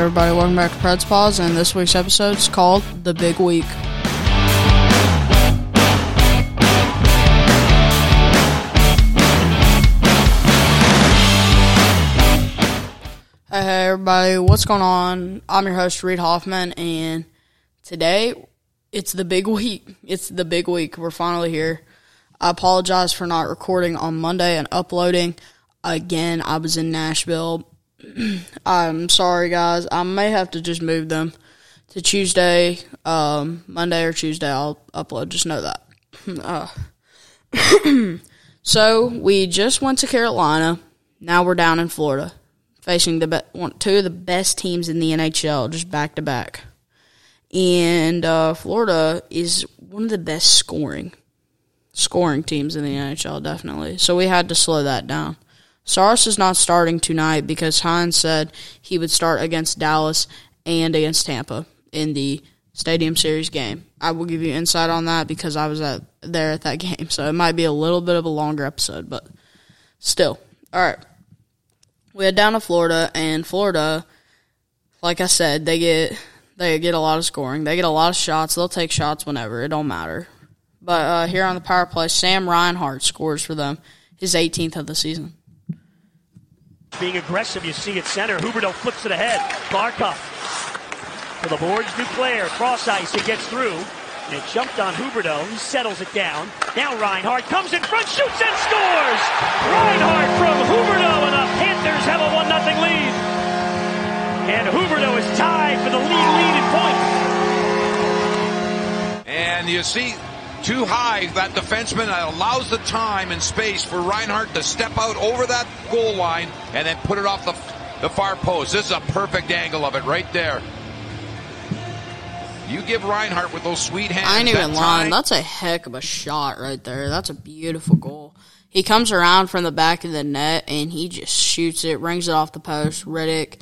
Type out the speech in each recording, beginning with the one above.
everybody, welcome back to Preds Pause, and this week's episode is called The Big Week. Hey, hey, everybody, what's going on? I'm your host, Reed Hoffman, and today it's the big week. It's the big week. We're finally here. I apologize for not recording on Monday and uploading. Again, I was in Nashville. I'm sorry, guys. I may have to just move them to Tuesday, um, Monday or Tuesday. I'll upload. Just know that. Uh, so we just went to Carolina. Now we're down in Florida, facing the be- two of the best teams in the NHL, just back to back. And uh, Florida is one of the best scoring scoring teams in the NHL, definitely. So we had to slow that down. Saros is not starting tonight because Hynes said he would start against Dallas and against Tampa in the Stadium Series game. I will give you insight on that because I was at there at that game, so it might be a little bit of a longer episode, but still. All right. We head down to Florida, and Florida, like I said, they get they get a lot of scoring. They get a lot of shots. They'll take shots whenever. It don't matter. But uh, here on the power play, Sam Reinhart scores for them, his 18th of the season. Being aggressive, you see at center. Huberdeau flips it ahead. Barkov to the boards. Duclair, cross ice, it gets through. And it jumped on Huberdeau. He settles it down. Now Reinhart comes in front, shoots and scores! Reinhart from Huberdeau, and the Panthers have a 1 0 lead. And Huberdeau is tied for the lead lead in points. And you see too high, that defenseman that allows the time and space for Reinhart to step out over that goal line and then put it off the, the far post. This is a perfect angle of it right there. You give Reinhart with those sweet hands. I even that time- That's a heck of a shot right there. That's a beautiful goal. He comes around from the back of the net and he just shoots it, rings it off the post. Rittich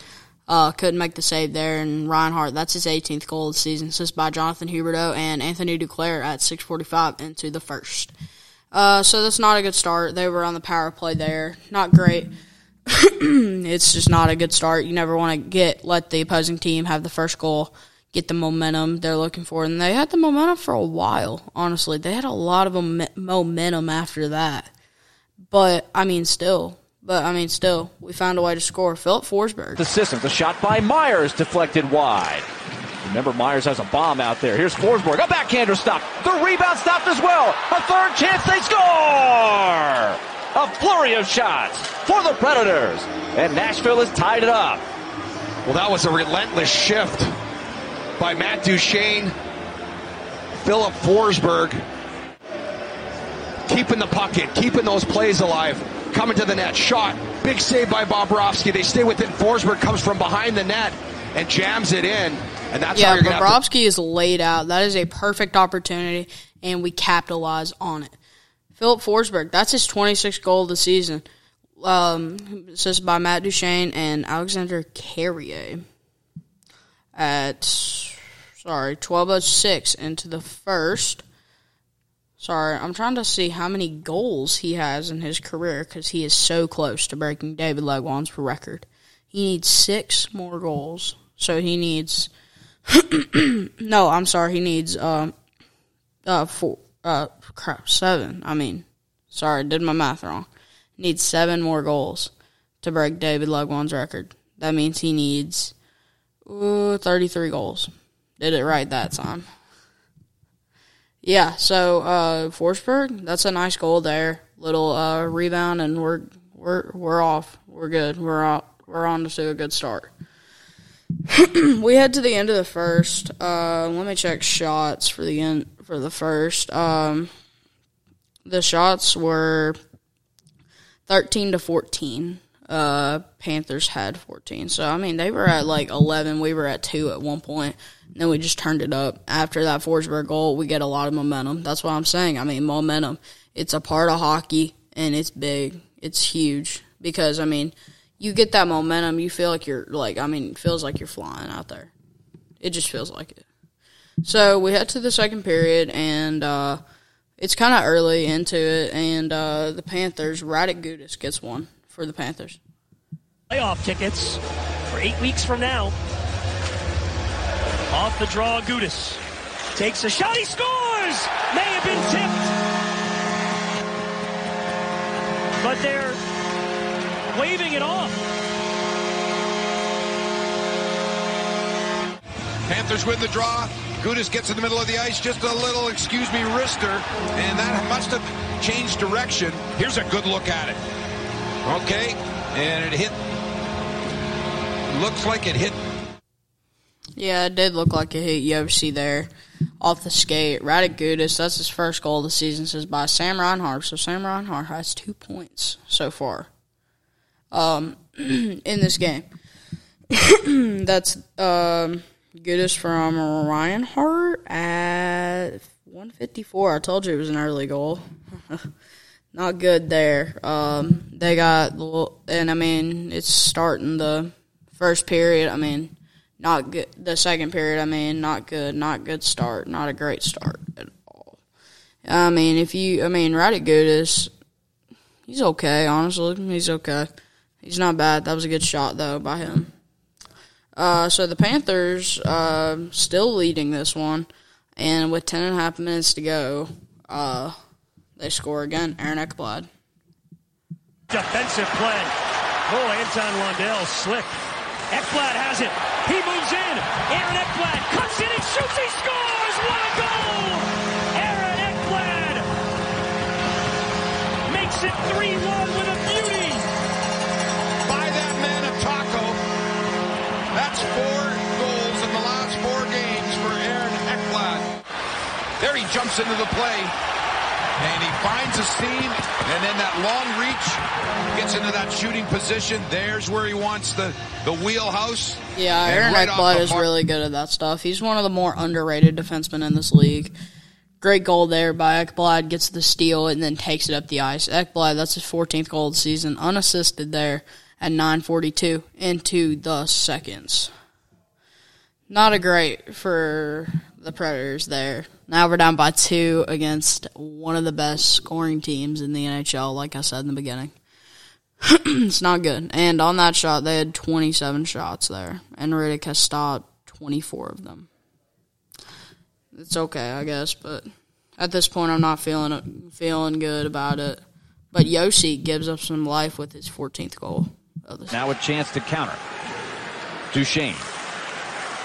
uh, couldn't make the save there, and Reinhart. That's his 18th goal of the season. Assist by Jonathan Huberdeau and Anthony Duclair at 6:45 into the first. Uh, so that's not a good start. They were on the power play there. Not great. it's just not a good start. You never want to get let the opposing team have the first goal, get the momentum they're looking for, and they had the momentum for a while. Honestly, they had a lot of momentum after that. But I mean, still. But I mean, still, we found a way to score. Filip Forsberg. The system. The shot by Myers deflected wide. Remember, Myers has a bomb out there. Here's Forsberg. A backhander stop. The rebound stopped as well. A third chance. They score! A flurry of shots for the Predators. And Nashville has tied it up. Well, that was a relentless shift by Matt Duchene. Filip Forsberg keeping the puck in, keeping those plays alive, coming to the net. Shot, big save by Bobrovsky. They stay within. Forsberg comes from behind the net and jams it in, and that's how Yeah, you're going to have to Bobrovsky is laid out. That is a perfect opportunity, and we capitalize on it. Filip Forsberg, that's his 26th goal of the season. Um, assisted by Matt Duchene and Alexander Carrier at sorry 12:06 into the first. Sorry, I'm trying to see how many goals he has in his career because he is so close to breaking David Legwand's record. He needs six more goals, so he needs. no, I'm sorry. He needs um, uh, four, uh, crap, seven. I mean, sorry, did my math wrong. Needs seven more goals to break David Legwand's record. That means he needs uh, 33 goals. Did it right that time. Yeah, so uh, Forsberg, that's a nice goal there. Little uh, rebound, and we're we're we're off. We're good. We're out. We're on to a good start. we head to the end of the first. Uh, let me check shots for the end for the first. Um, the shots were thirteen to fourteen. Uh, Panthers had fourteen. So I mean, they were at like eleven. We were at two at one point. And then we just turned it up. After that Forsberg goal, we get a lot of momentum. That's what I'm saying. I mean, momentum. It's a part of hockey, and it's big. It's huge because I mean, you get that momentum. You feel like you're like I mean, feels like you're flying out there. It just feels like it. So we head to the second period, and uh, it's kind of early into it, and uh, the Panthers, Radko Gudas gets one for the Panthers. Playoff tickets for eight weeks from now. Off the draw, Gudas takes a shot. He scores! May have been tipped. But they're waving it off. Panthers win the draw. Gudas gets in the middle of the ice, just a little, excuse me, wrister, and that must have changed direction. Here's a good look at it. Okay, and it hit. Looks like it hit. Yeah, it did look like it hit Josi there off the skate. Right at Gudas. That's his first goal of the season. Says by Sam Reinhart. So Sam Reinhart has two points so far. Um, in this game. That's um Gudas from Reinhart at 154. I told you it was an early goal. Not good there. Um, they got and I mean it's starting the first period. I mean not good. The second period, I mean, not good. Not good start. Not a great start at all. I mean, if you, I mean, at Gudas, he's okay. Honestly, he's okay. He's not bad. That was a good shot though by him. Uh, so the Panthers uh, still leading this one, and with ten and a half minutes to go, uh, they score again. Aaron Ekblad. Defensive play. Oh, Anton Lundell slick. Ekblad has it. He moves in. Aaron Ekblad cuts in and shoots. He scores. What a goal! Aaron Ekblad makes it 3-1 with a beauty. By that man of Taco. That's four goals in the last four games for Aaron Ekblad. There he jumps into the play. And he finds a seam, and then that long reach gets into that shooting position. There's where he wants the, the wheelhouse. Yeah, Aaron right Ekblad is really good at that stuff. He's one of the more underrated defensemen in this league. Great goal there by Ekblad, gets the steal and then takes it up the ice. Ekblad, that's his 14th goal of the season, unassisted there at 9:42 into the seconds. Not a great for the Predators there. Now we're down by two against one of the best scoring teams in the NHL, like I said in the beginning. it's not good. And on that shot, they had 27 shots there, and Rittich has stopped 24 of them. It's okay, I guess, but at this point, I'm not feeling feeling good about it. But Josi gives up some life with his 14th goal. Now a chance to counter. Duchene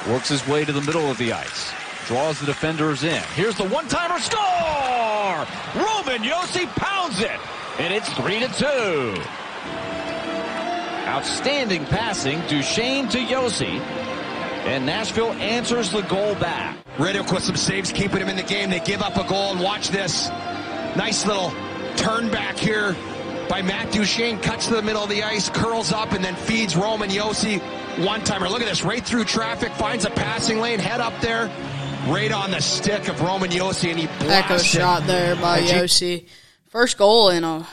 works his way to the middle of the ice. Draws the defenders in. Here's the one-timer score! Roman Josi pounds it, and it's three to two. Outstanding passing, Duchene to Josi. And Nashville answers the goal back. Rittich with some saves, keeping him in the game. They give up a goal, and watch this. Nice little turn back here by Matt Duchene. Cuts to the middle of the ice, curls up, and then feeds Roman Josi. One-timer. Look at this. Right through traffic, finds a passing lane, head up there. Right on the stick of Roman Josi, and he Echo shot there by Josi. First goal in a.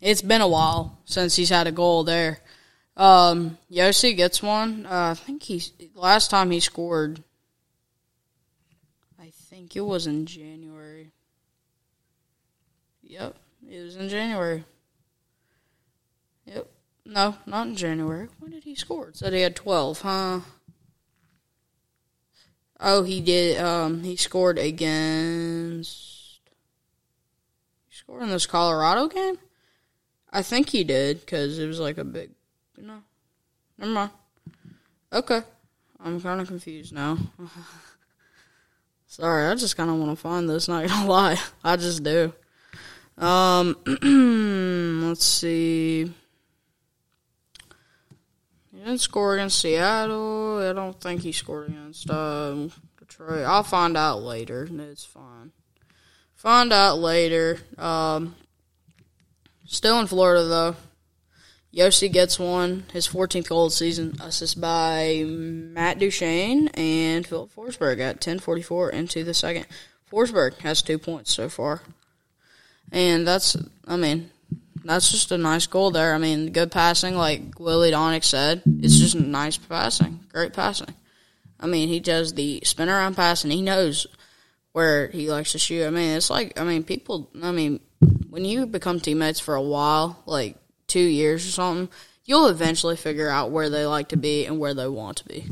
It's been a while since he's had a goal there. Um, Josi gets one. Uh, I think he's last time he scored. I think it was in January. Yep, it was in January. Yep. No, not in January. When did he score? It said he had twelve, huh? Oh, he did. Um, he scored against. He scored in this Colorado game. I think he did because it was like a big. No, never mind. Okay, I'm kind of confused now. Sorry, I just kind of want to find this. Not gonna lie, I just do. Um, let's see. He didn't score against Seattle. I don't think he scored against um, Detroit. I'll find out later. It's fine. Find out later. Um, still in Florida though. Josi gets one, his 14th goal of the season, assist by Matt Duchene and Filip Forsberg at 10:44 into the second. Forsberg has two points so far, and that's, I mean, that's just a nice goal there. I mean, good passing, like Willie Daunic said. It's just nice passing, great passing. I mean, he does the spin around pass, and he knows where he likes to shoot. I mean, it's like, I mean, people. I mean, when you become teammates for a while, like two years or something, you'll eventually figure out where they like to be and where they want to be.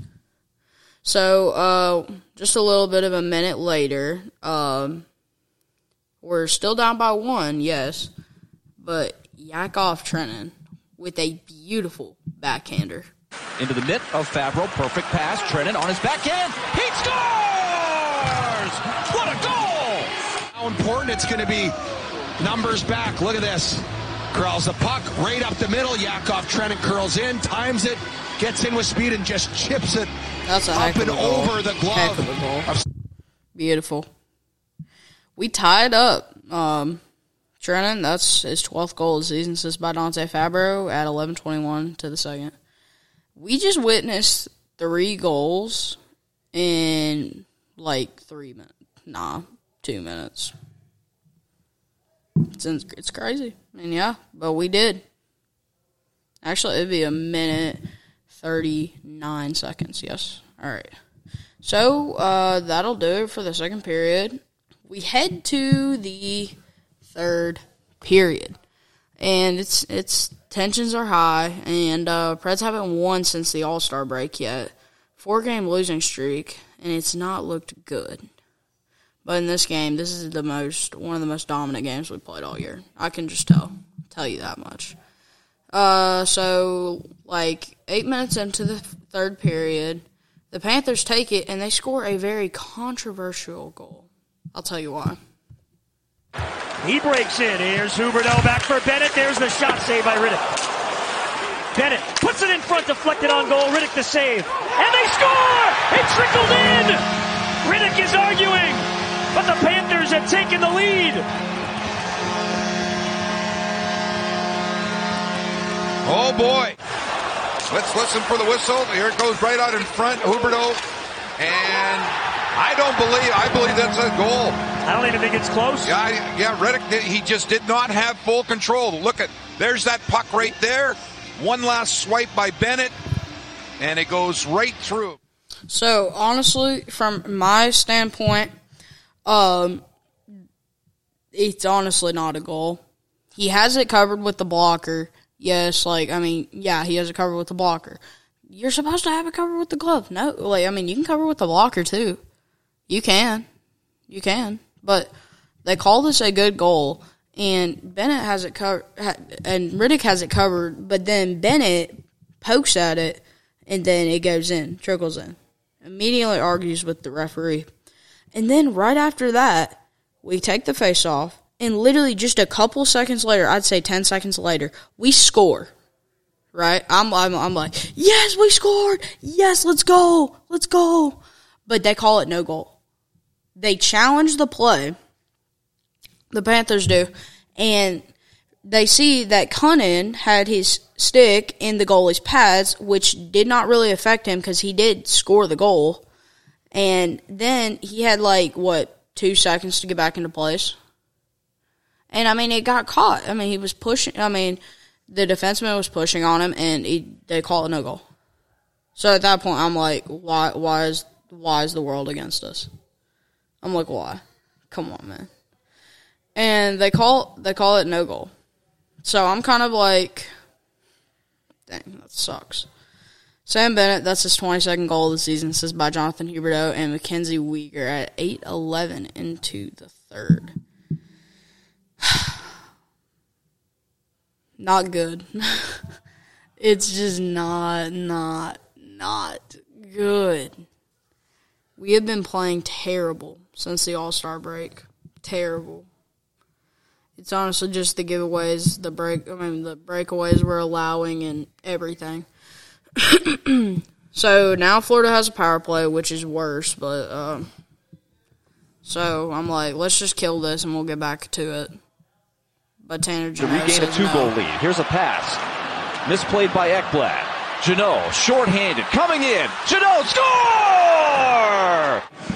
So, uh, just a little bit of a minute later, um, we're still down by one, yes, but Yakov Trenin with a beautiful backhander. Into the mitt of Fabbro. Perfect pass. Trenin on his backhand. He scores! What a goal! How important it's going to be. Numbers back. Look at this. Curls the puck right up the middle. Yakov Trenin curls in, times it, gets in with speed, and just chips it That's a up and goal. over the glove. Of a goal. of Beautiful. We tied up. Um, Trenin, that's his 12th goal of the season, assist by Dante Fabbro at 11:21 to the second. We just witnessed three goals in like three minutes. Nah, two minutes. It's it's crazy. And yeah, but we did. Actually, it'd be a minute thirty nine seconds. Yes. All right. So uh, that'll do it for the second period. We head to the third period, and it's it's tensions are high, and uh, Preds haven't won since the All Star break yet. Four game losing streak, and it's not looked good. But in this game, this is the most one of the most dominant games we played all year. I can just tell tell you that much. Uh, so like eight minutes into the third period, the Panthers take it and they score a very controversial goal. I'll tell you why. He breaks in. Here's Huberdeau back for Bennett. There's the shot saved by Rittich. Bennett puts it in front, deflected on goal. Rittich the save. And they score! It trickled in! Rittich is arguing, but the Panthers have taken the lead. Oh boy. Let's listen for the whistle. Here it goes right out in front, Huberdeau. And I don't believe, I believe that's a goal. I don't even think it's close. Yeah, I- yeah, Rittich, did- he just did not have full control. Look at, there's that puck right there. One last swipe by Bennett, and it goes right through. So honestly, from my standpoint, um, it's honestly not a goal. He has it covered with the blocker. Yes, like I mean, yeah, he has it covered with the blocker. You're supposed to have it covered with the glove. No, like I mean, you can cover with the blocker too. You can, you can, but they call this a good goal, and Bennett has it covered, and Rittich has it covered, but then Bennett pokes at it, and then it goes in, trickles in. Immediately argues with the referee, and then right after that, we take the face off, and literally just a couple seconds later, I'd say ten seconds later, we score. Right? I'm, I'm, I'm like, yes, we scored. Yes, let's go. Let's go. But they call it no goal. They challenge the play. The Panthers do. And they see that Cunnin had his stick in the goalie's pads, which did not really affect him because he did score the goal. And then he had like, what, two seconds to get back into place? And I mean, it got caught. I mean, he was pushing. I mean, the defenseman was pushing on him, and he, they call it no goal. So at that point, I'm like, why? Why is why is the world against us? I'm like, why? Come on, man. And they call they call it no goal. So I'm kind of like, dang, that sucks. Sam Bennett, that's his 22nd goal of the season. This is by Jonathan Huberdeau and Mackenzie Weegar at 8-11 into the third. not good. it's just not, not, not good. We have been playing terrible since the All Star break. Terrible. It's honestly just the giveaways, the break. I mean, the breakaways we're allowing and everything. so now Florida has a power play, which is worse. But um, so I'm like, let's just kill this and we'll get back to it. But Tanner To regain a two goal no. lead. Here's a pass. Misplayed by Ekblad. Jeannot, shorthanded, coming in. Jeannot, score!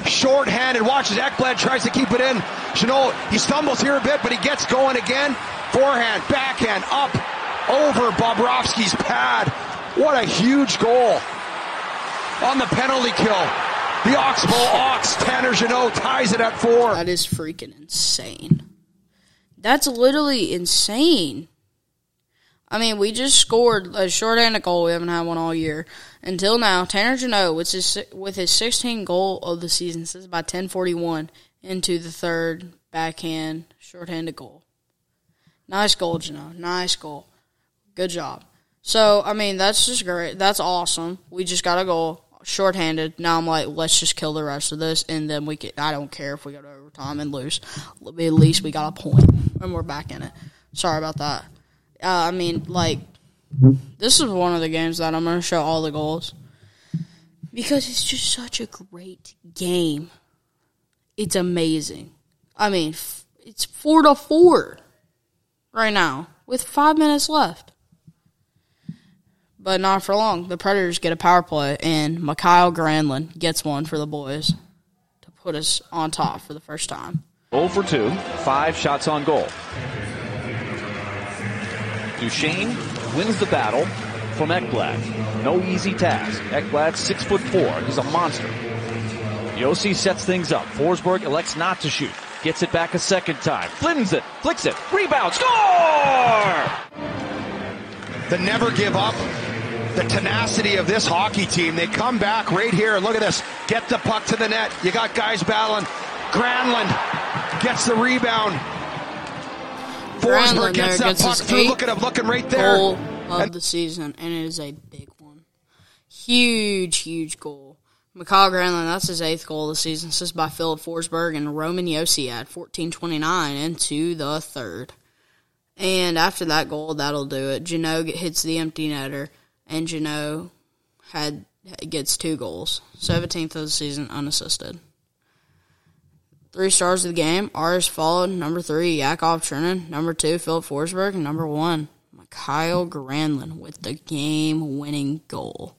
Short-handed, watches Ekblad, tries to keep it in. Chanel, he stumbles here a bit, but he gets going again. Forehand, backhand, up, over Bobrovsky's pad. What a huge goal. On the penalty kill. The Oxbow Ox, Tanner Jeannot ties it at four. That is freaking insane. That's literally insane. I mean, we just scored a short-handed goal. We haven't had one all year until now. Tanner Jeannot with his with his 16th goal of the season, says by 10:41 into the third backhand short-handed goal. Nice goal, Jeannot. Nice goal. Good job. So I mean, that's just great. That's awesome. We just got a goal shorthanded. Now I'm like, let's just kill the rest of this, and then we can. I don't care if we go to overtime and lose. At least we got a point, and we're back in it. Sorry about that. Uh, I mean, like, this is one of the games that I'm going to show all the goals because it's just such a great game. It's amazing. I mean, it's four to four right now with five minutes left but not for long. The Predators get a power play, and Mikael Granlund gets one for the boys to put us on top for the first time. 0 for 2, five shots on goal. Duchene wins the battle from Ekblad. No easy task. Ekblad, six foot four. He's a monster. Josi sets things up. Forsberg elects not to shoot. Gets it back a second time. Flins it. Flicks it. Rebound. Score! The never give up the tenacity of this hockey team. They come back right here. Look at this. Get the puck to the net. You got guys battling. Granlund gets the rebound. Forsberg gets that puck through. Look at him looking right there. Goal of and, the season, and it is a big one. Huge, huge goal. Mikael Granlund, that's his eighth goal of the season. This is by Filip Forsberg and Roman Josi at 14.29 into the third. And after that goal, that'll do it. Jeannot hits the empty netter and Jeannot had gets two goals, seventeenth of the season unassisted. Three stars of the game. Ours followed number three, Yakov Trenin. Number two, Filip Forsberg. And number one, Mikael Granlund with the game winning goal.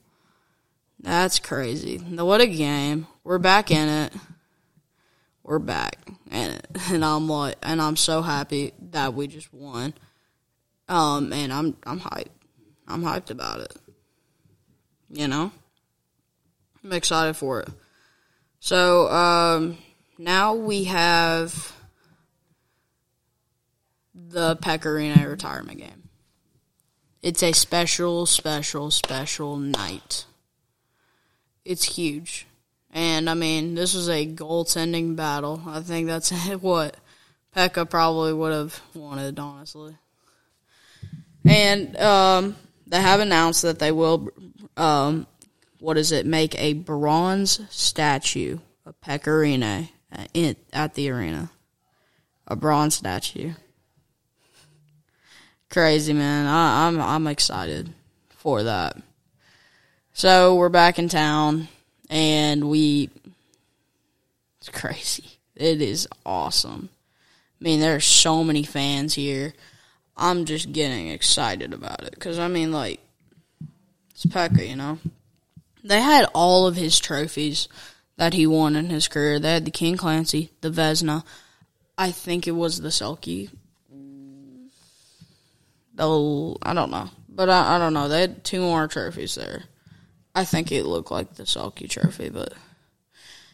That's crazy. What a game. We're back in it. We're back in it. And I'm like and I'm so happy that we just won. Um and I'm I'm hyped. I'm hyped about it. You know? I'm excited for it. So, um, now we have the Pekka Rinne retirement game. It's a special, special, special night. It's huge. And I mean, this was a goaltending battle. I think that's what Pekka probably would have wanted, honestly. And um, they have announced that they will, um, what is it, make a bronze statue of Pekka Rinne Uh, in, at the arena. A bronze statue. Crazy man, I, I'm I'm excited for that. So we're back in town, and we. It's crazy. It is awesome. I mean, there's so many fans here. I'm just getting excited about it because I mean, like, it's Pekka, you know. They had all of his trophies that he won in his career. They had the King Clancy, the Vezina. I think it was the Selke. Oh, I don't know, but I, I don't know. They had two more trophies there. I think it looked like the Selke trophy, but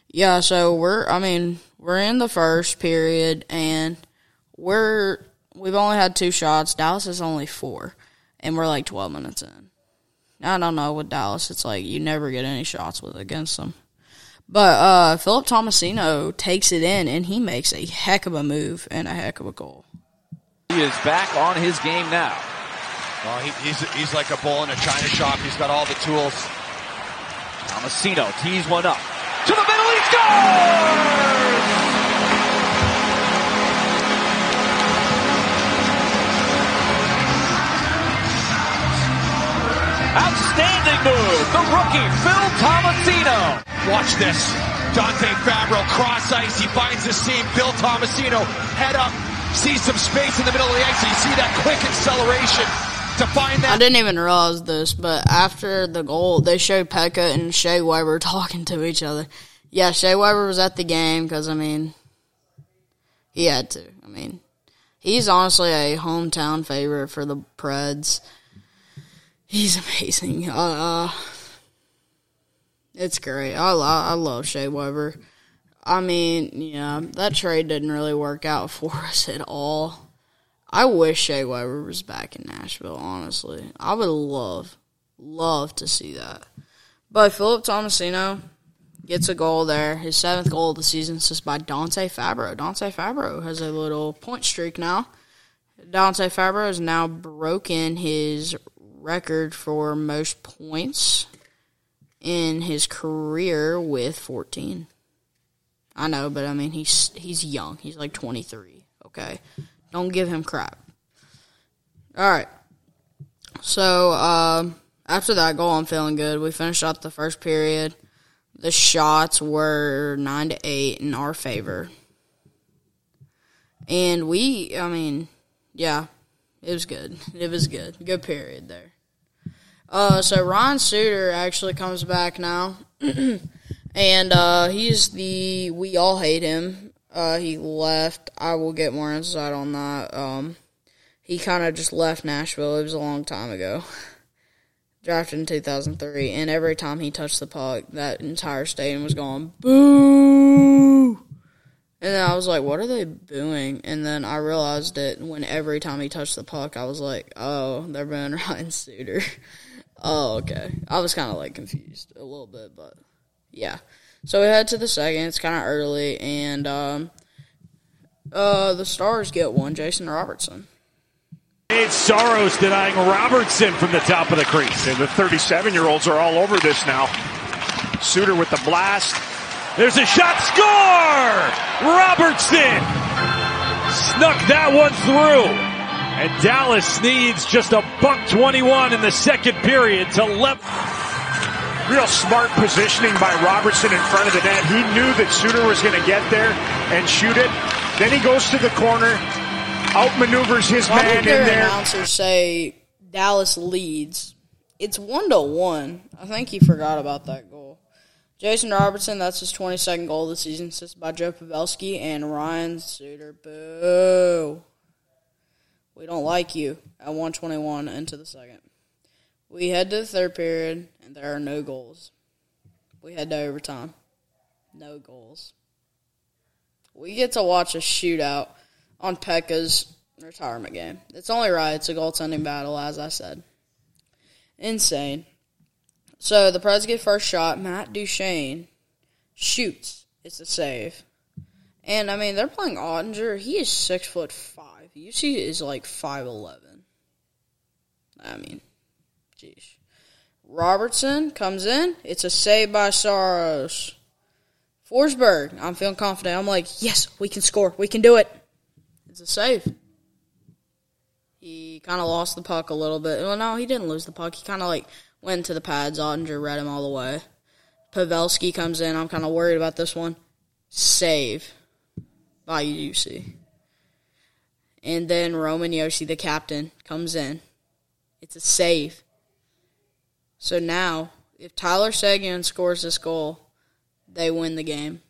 yeah. So we're, I mean, we're in the first period, and we're we've only had two shots. Dallas is only four, and we're like 12 minutes in. I don't know with Dallas. It's like you never get any shots with against them. But uh, Philip Tomasino takes it in, and he makes a heck of a move and a heck of a goal. He is back on his game now. Well, he, he's he's like a bull in a china shop. He's got all the tools. Tomasino tees one up to the middle. He scores! Outstanding move. The rookie, Phil Tomasino. Watch this. Dante Fabbro cross ice. He finds the seam. Phil Tomasino head up. Sees some space in the middle of the ice. You see that quick acceleration to find that. I didn't even realize this, but after the goal, they showed Pekka and Shea Weber talking to each other. Yeah, Shea Weber was at the game because, I mean, he had to. I mean, he's honestly a hometown favorite for the Preds. He's amazing. Uh, it's great. I, I love Shea Weber. I mean, yeah, that trade didn't really work out for us at all. I wish Shea Weber was back in Nashville, honestly. I would love, love to see that. But Philip Tomasino gets a goal there. His seventh goal of the season is just by Dante Fabbro. Dante Fabbro has a little point streak now. Dante Fabbro has now broken his record for most points in his career with 14. I know, but I mean he's he's young. He's like 23. Okay, don't give him crap. All right. So um, after that goal, I'm feeling good. We finished out the first period. The shots were nine to eight in our favor, and we. I mean, yeah, it was good. It was good. Good period there. Uh, so Ryan Suter actually comes back now. And uh, he's the we all hate him. Uh, he left. I will get more insight on that. Um, he kind of just left Nashville. It was a long time ago. Drafted in 2003, and every time he touched the puck, that entire stadium was going boo. And I was like, "What are they booing?" And then I realized it when every time he touched the puck, I was like, "Oh, they're booing Ryan Suter." Oh, okay. I was kind of like confused a little bit, but yeah. So we head to the second. It's kind of early, and um, uh, the Stars get one. Jason Robertson. It's Saros denying Robertson from the top of the crease. And the 37-year-olds are all over this now. Suter with the blast. There's a shot. Score! Robertson snuck that one through. And Dallas needs just a buck 21 in the second period to left. Real smart positioning by Robertson in front of the net. He knew that Suter was going to get there and shoot it. Then he goes to the corner, outmaneuvers his Why man in there. announcers say Dallas leads? It's one to one. I think he forgot about that goal. Jason Robertson, that's his 22nd goal of the season, assisted by Joe Pavelski and Ryan Suter. Boo. We don't like you at 121 into the second. We head to the third period, and there are no goals. We head to overtime. No goals. We get to watch a shootout on Pekka's retirement game. It's only right. It's a goaltending battle, as I said. Insane. So the Preds get first shot. Matt Duchene shoots. It's a save. And I mean, they're playing Oettinger. He is six foot five. Juuse is like five eleven. I mean, jeez. Robertson comes in. It's a save by Saros. Forsberg. I'm feeling confident. I'm like, yes, we can score. We can do it. It's a save. He kind of lost the puck a little bit. Well, no, he didn't lose the puck. He kind of like went to the pads. Oettinger read him all the way. Pavelski comes in. I'm kind of worried about this one. Save by Juuse. And then Roman Josi, the captain, comes in. It's a save. So now, if Tyler Seguin scores this goal, they win the game.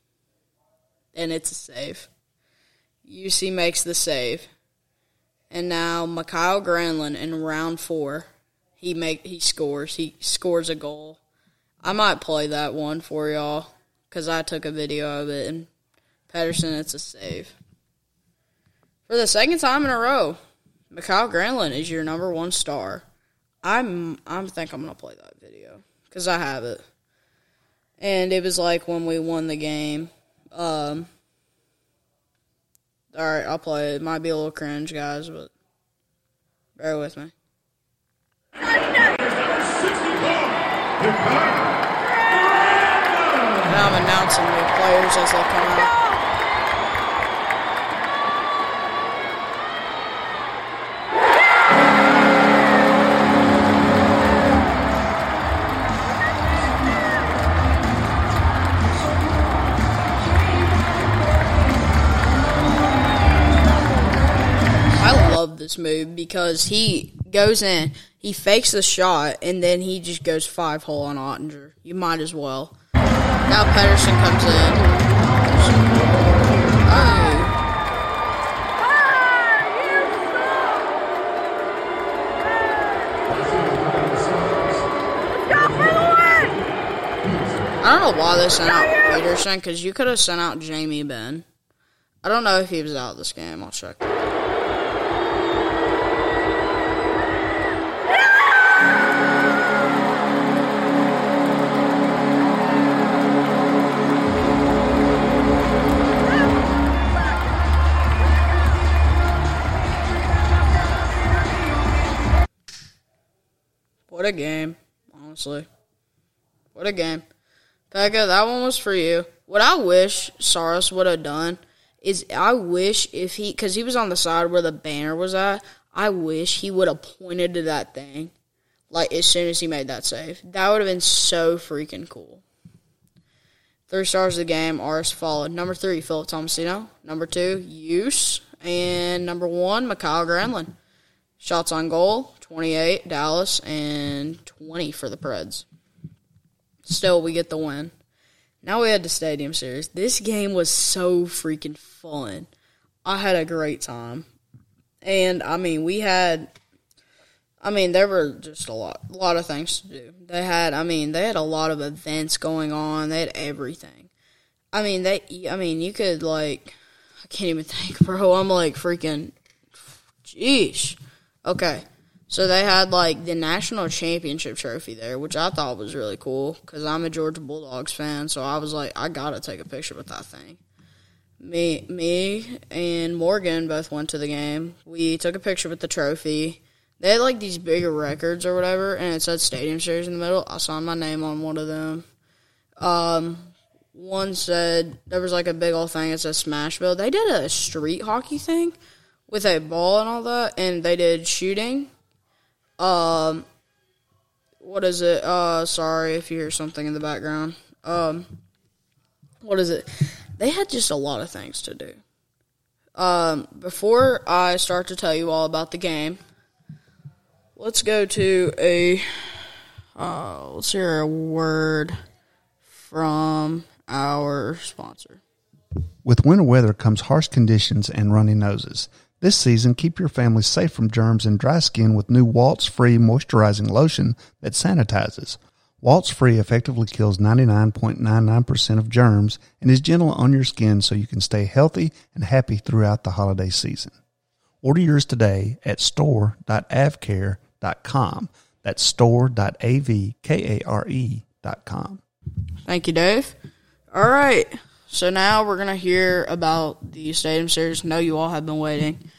And it's a save. Juuse makes the save. And now Mikael Granlund in round four, he make he scores. He scores a goal. I might play that one for y'all because I took a video of it. And Pedersen, it's a save. For the second time in a row, Mikael Granlund is your number one star. I'm I think I'm gonna play that video because I have it, and it was like when we won the game. Um, all right, I'll play it. Might be a little cringe, guys, but bear with me. Now I'm announcing new players as they come out. This move because he goes in, he fakes the shot, and then he just goes five hole on Oettinger. You might as well. Now Pedersen comes in. I don't know why they sent out Peterson because you could have sent out Jamie Benn. I don't know if he was out this game. I'll check. What a game, honestly. What a game. Pekka, that one was for you. What I wish Saros would have done is I wish if he, because he was on the side where the banner was at, I wish he would have pointed to that thing, like as soon as he made that save. That would have been so freaking cool. Three stars of the game are as followed. Number three, Philip Tomasino. Number two, Juuse. And number one, Mikael Granlund. Shots on goal, 28, Dallas, and 20 for the Preds. Still, we get the win. Now we had the Stadium Series. This game was so freaking fun. I had a great time. And, I mean, we had I mean, there were just a lot, a lot of things to do. They had, I mean, they had a lot of events going on. They had everything. I mean, they, I mean, you could like, I can't even think, bro. I'm like freaking, jeez. Okay, so they had like the national championship trophy there, which I thought was really cool because I'm a Georgia Bulldogs fan. So I was like, I gotta take a picture with that thing. Me, me, and Morgan both went to the game. We took a picture with the trophy they had like these bigger records or whatever, and it said Stadium Series in the middle. I signed my name on one of them. Um, one said there was like a big old thing. It said Smashville. They did a street hockey thing with a ball and all that, and they did shooting. Um, what is it? Uh, sorry if you hear something in the background. Um, what is it? They had just a lot of things to do. Um, before I start to tell you all about the game, let's go to a uh, let's hear a word from our sponsor. With winter weather comes harsh conditions and runny noses. This season, keep your family safe from germs and dry skin with new Waltz Free moisturizing lotion that sanitizes. Waltz Free effectively kills 99.99% of germs and is gentle on your skin so you can stay healthy and happy throughout the holiday season. Order yours today at store.avcare.com That's store.avkare.com. Thank you, Dave. All right. So now we're going to hear about the Stadium Series. No, you all have been waiting.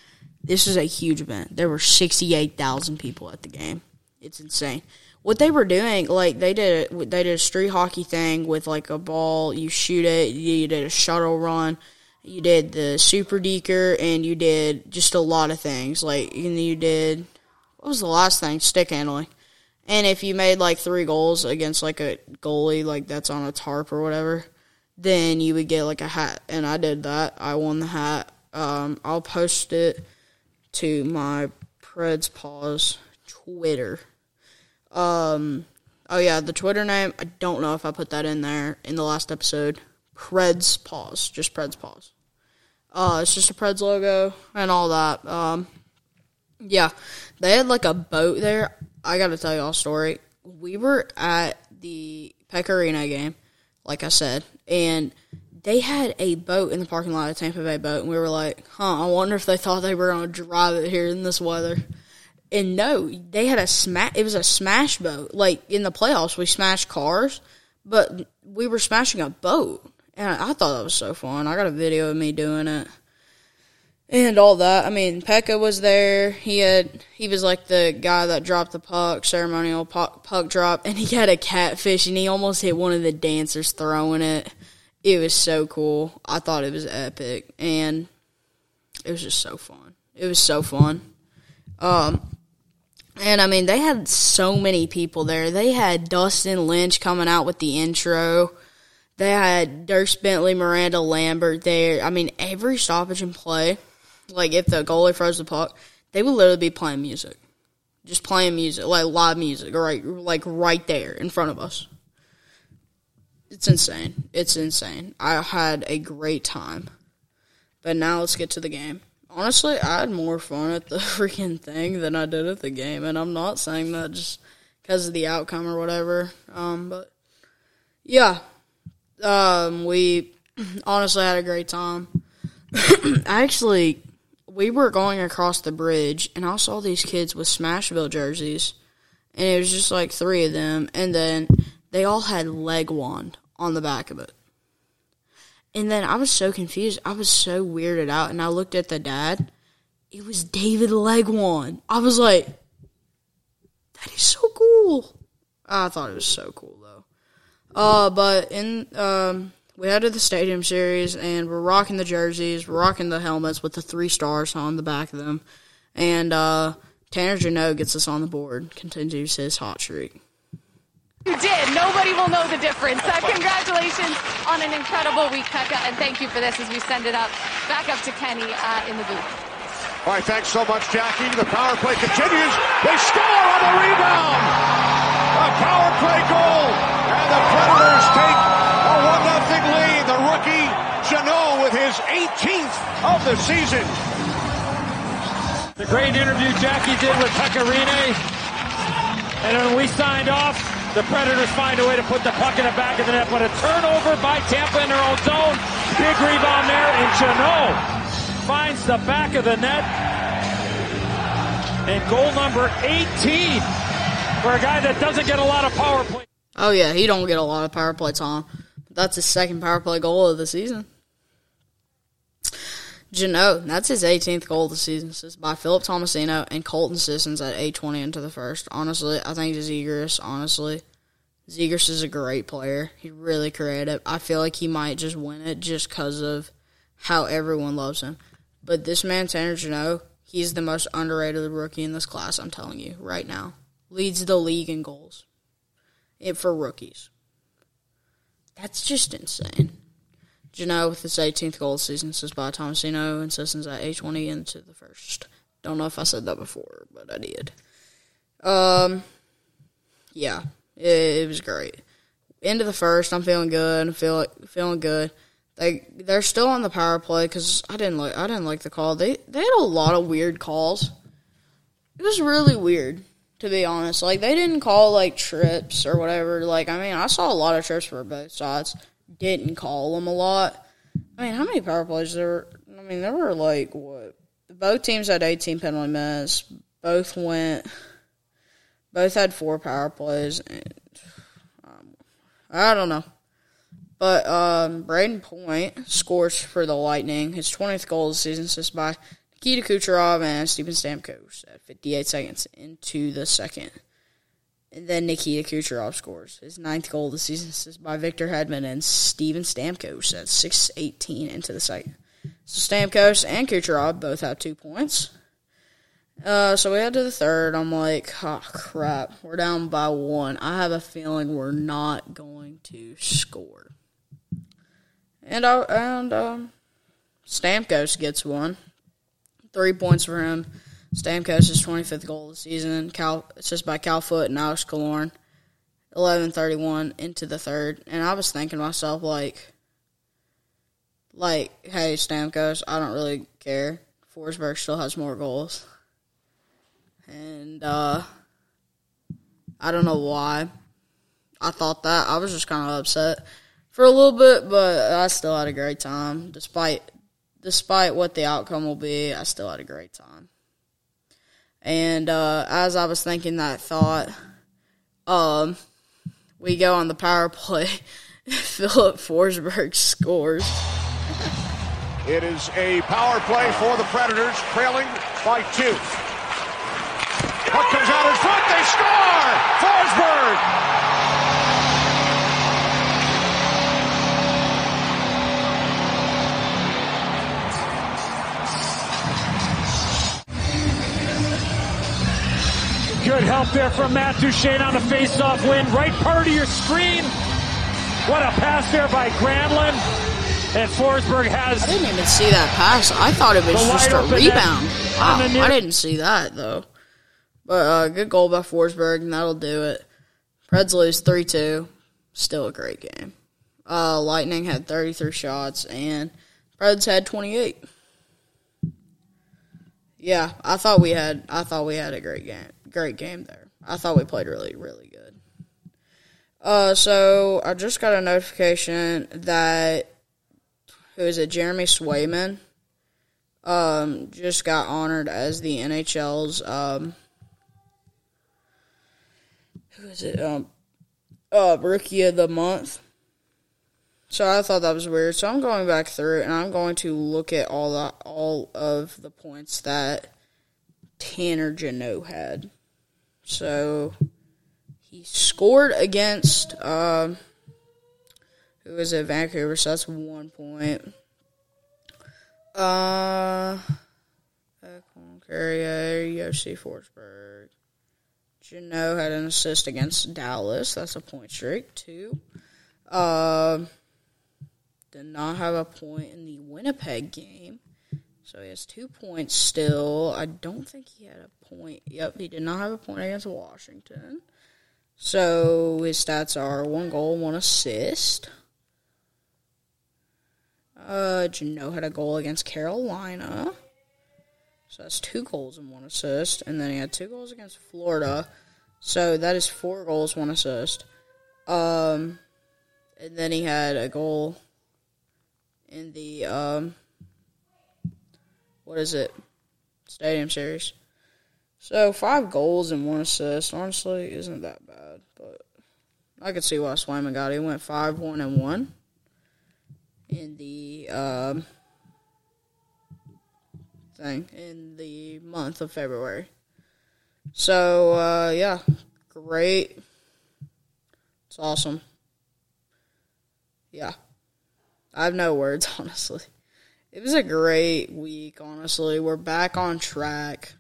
This is a huge event. There were 68,000 people at the game. It's insane. What they were doing, like they did, they did a street hockey thing with like a ball. You shoot it. You did a shuttle run. You did the super deeker, and you did just a lot of things. Like and you did what was the last thing? Stick handling. And if you made like three goals against like a goalie, like that's on a tarp or whatever, then you would get like a hat. And I did that. I won the hat. Um, I'll post it to my Preds Paws Twitter. Um, oh yeah, the Twitter name. I don't know if I put that in there in the last episode. Preds Paws, just Preds Paws. Uh, it's just a Preds logo and all that. Um, yeah, they had like a boat there. I got to tell y'all a story. We were at the Pekka Rinne game, like I said, and they had a boat in the parking lot of Tampa Bay boat, and we were like, "Huh? I wonder if they thought they were going to drive it here in this weather." And no, they had a smash. It was a smash boat. Like in the playoffs, we smashed cars, but we were smashing a boat, and I thought that was so fun. I got a video of me doing it and all that. I mean, Pekka was there. He had he was like the guy that dropped the puck, ceremonial puck, puck drop, and he had a catfish, and he almost hit one of the dancers throwing it. It was so cool. I thought it was epic, and it was just so fun. It was so fun. Um, and I mean, they had so many people there. They had Dustin Lynch coming out with the intro. They had Dierks Bentley, Miranda Lambert there. I mean, every stoppage and play like if the goalie froze the puck, they would literally be playing music, just playing music, like live music, right, like right there in front of us. It's insane. It's insane. I had a great time. But now let's get to the game. Honestly, I had more fun at the freaking thing than I did at the game, and I'm not saying that just because of the outcome or whatever. Um, but yeah, um, we honestly had a great time. Actually we were going across the bridge, and I saw these kids with Smashville jerseys, and it was just like three of them, and then they all had Legwand on the back of it. And then I was so confused. I was so weirded out, and I looked at the dad. It was David Legwand. I was like, That is so cool. I thought it was so cool though. Uh, but in um, we head to the stadium series and we're rocking the jerseys, we're rocking the helmets with the three stars on the back of them, and uh, Tanner Jeannot gets us on the board, continues his hot streak. You did. Nobody will know the difference. Uh, congratulations on an incredible week, Pekka, and thank you for this as we send it up back up to Kenny uh, in the booth. All right, thanks so much, Jackie. The power play continues. They score on the rebound. A power play goal, and the Predators take a one nothing lead. The rookie Jeannot with his 18th of the season. The great interview Jackie did with Pekka Rinne. And when we signed off, the Predators find a way to put the puck in the back of the net, but a turnover by Tampa in their own zone. Big rebound there, and Jeannot finds the back of the net. And goal number 18 for a guy that doesn't get a lot of power play. Oh yeah, he don't get a lot of power play time. That's his second power play goal of the season. Jeannot, that's his 18th goal of the season. This by Philip Tomasino and Colton Sissons at 820 into the first. Honestly, I think Zegras, honestly, Zegras is a great player. He's really creative. I feel like he might just win it just because of how everyone loves him. But this man, Tanner Jeannot, he's the most underrated rookie in this class, I'm telling you, right now. Leads the league in goals. It for rookies. That's just insane. Jeannot with his 18th goal of the season says by Tomasino and Sissons at 820 into the first. Don't know if I said that before, but I did. Um, yeah, it, it was great. Into the first, I'm feeling good. I'm feeling feeling good. They they're still on the power play because I didn't like I didn't like the call. They they had a lot of weird calls. It was really weird to be honest. Like they didn't call like trips or whatever. Like I mean, I saw a lot of trips for both sides. Didn't call them a lot. I mean, how many power plays there? Were? I mean, there were like what? Both teams had 18 penalty minutes. Both went. Both had four power plays. And, um, I don't know. But um, Brayden Point scores for the Lightning. His 20th goal of the season is by Nikita Kucherov and Steven Stamkos at 58 seconds into the second. And then Nikita Kucherov scores. His ninth goal of the season is by Victor Hedman and Steven Stamkos at 6.18 into the second. So Stamkos and Kucherov both have two points. Uh, so we head to the third. I'm like, oh crap, we're down by one. I have a feeling we're not going to score. And I, and um, Stamkos gets one, three points for him. Stamkos' 25th goal of the season. Cal, it's just by Cal Foote and Alex Killorn. 11:31 into the third, and I was thinking to myself like, like, hey Stamkos, I don't really care. Forsberg still has more goals, and uh, I don't know why. I thought that I was just kind of upset for a little bit, but I still had a great time despite despite what the outcome will be. I still had a great time. And uh, as I was thinking that thought, um, we go on the power play. Filip Forsberg scores. It is a power play for the Predators, trailing by two. Puck comes out in front, they score! Forsberg! Good help there from Matt Duchene on the face-off win. Right part of your screen. What a pass there by Granlund. And Forsberg has. I didn't even see that pass. I thought it was just a rebound. Wow, on the near- I didn't see that though. But uh, good goal by Forsberg, and that'll do it. Preds lose three two. Still a great game. Uh, Lightning had thirty three shots, and Preds had twenty eight. Yeah, I thought we had. I thought we had a great game. Great game there. I thought we played really, really good. Uh, so I just got a notification that who is it? Jeremy Swayman um, just got honored as the NHL's um, who is it? Um, uh, rookie of the month. So I thought that was weird. So I'm going back through and I'm going to look at all the all of the points that Tanner Jeannot had. So he scored against um, who was it? Vancouver. So that's one point. Uh, Carrier, Josi Forsberg. Jeannot had an assist against Dallas. That's a point streak. Two. Um, did not have a point in the Winnipeg game. So he has two points still. I don't think he had a point. Yep, he did not have a point against Washington. So his stats are one goal, one assist. Uh, Jeannot had a goal against Carolina. So that's two goals and one assist. And then he had two goals against Florida. So that is four goals, one assist. Um, and then he had a goal in the um, what is it? Stadium series. So five goals and one assist. Honestly, isn't that bad. But I could see why Swayman got it. He went five, one, and one in the um, thing in the month of February. So uh, yeah, great. It's awesome. Yeah, I have no words honestly. It was a great week, honestly. We're back on track.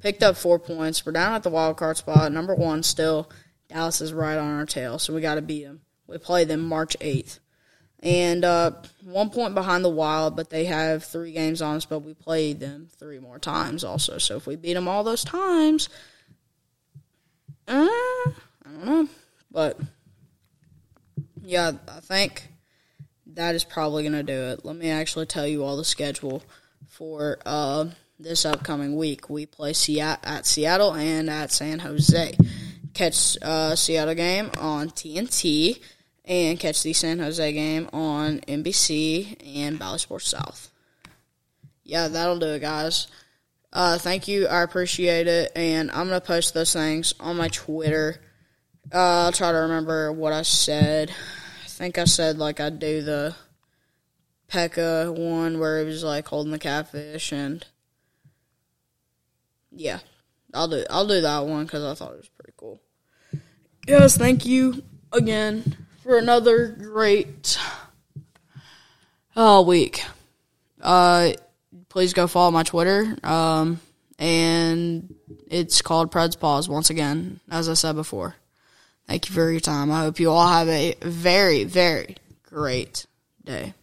Picked up four points. We're down at the wild card spot, number one still. Dallas is right on our tail, so we got to beat them. We play them March 8th. And uh, one point behind the Wild, but they have three games on us, but we played them three more times also. So if we beat them all those times, uh, I don't know. But yeah, I think that is probably going to do it. Let me actually tell you all the schedule for uh, this upcoming week. We play Seattle, at Seattle and at San Jose. Catch uh, Seattle game on TNT and catch the San Jose game on NBC and Bally Sports South. Yeah, that'll do it, guys. Uh, thank you. I appreciate it. And I'm going to post those things on my Twitter. Uh, I'll try to remember what I said. I think I said, like, I'd do the Pekka one where it was, like, holding the catfish. And, yeah, I'll do, I'll do that one because I thought it was pretty cool. Yes, thank you again for another great uh, week. Uh, please go follow my Twitter. Um, and it's called Preds Pause once again, as I said before. Thank you for your time. I hope you all have a very, very great day.